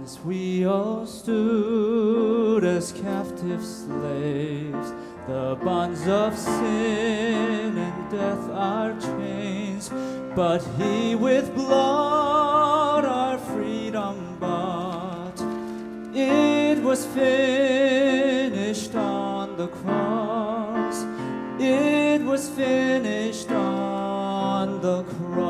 Once we all stood as captive slaves, the bonds of sin and death are chains, but He with blood our freedom bought. It was finished on the cross. It was finished on the cross.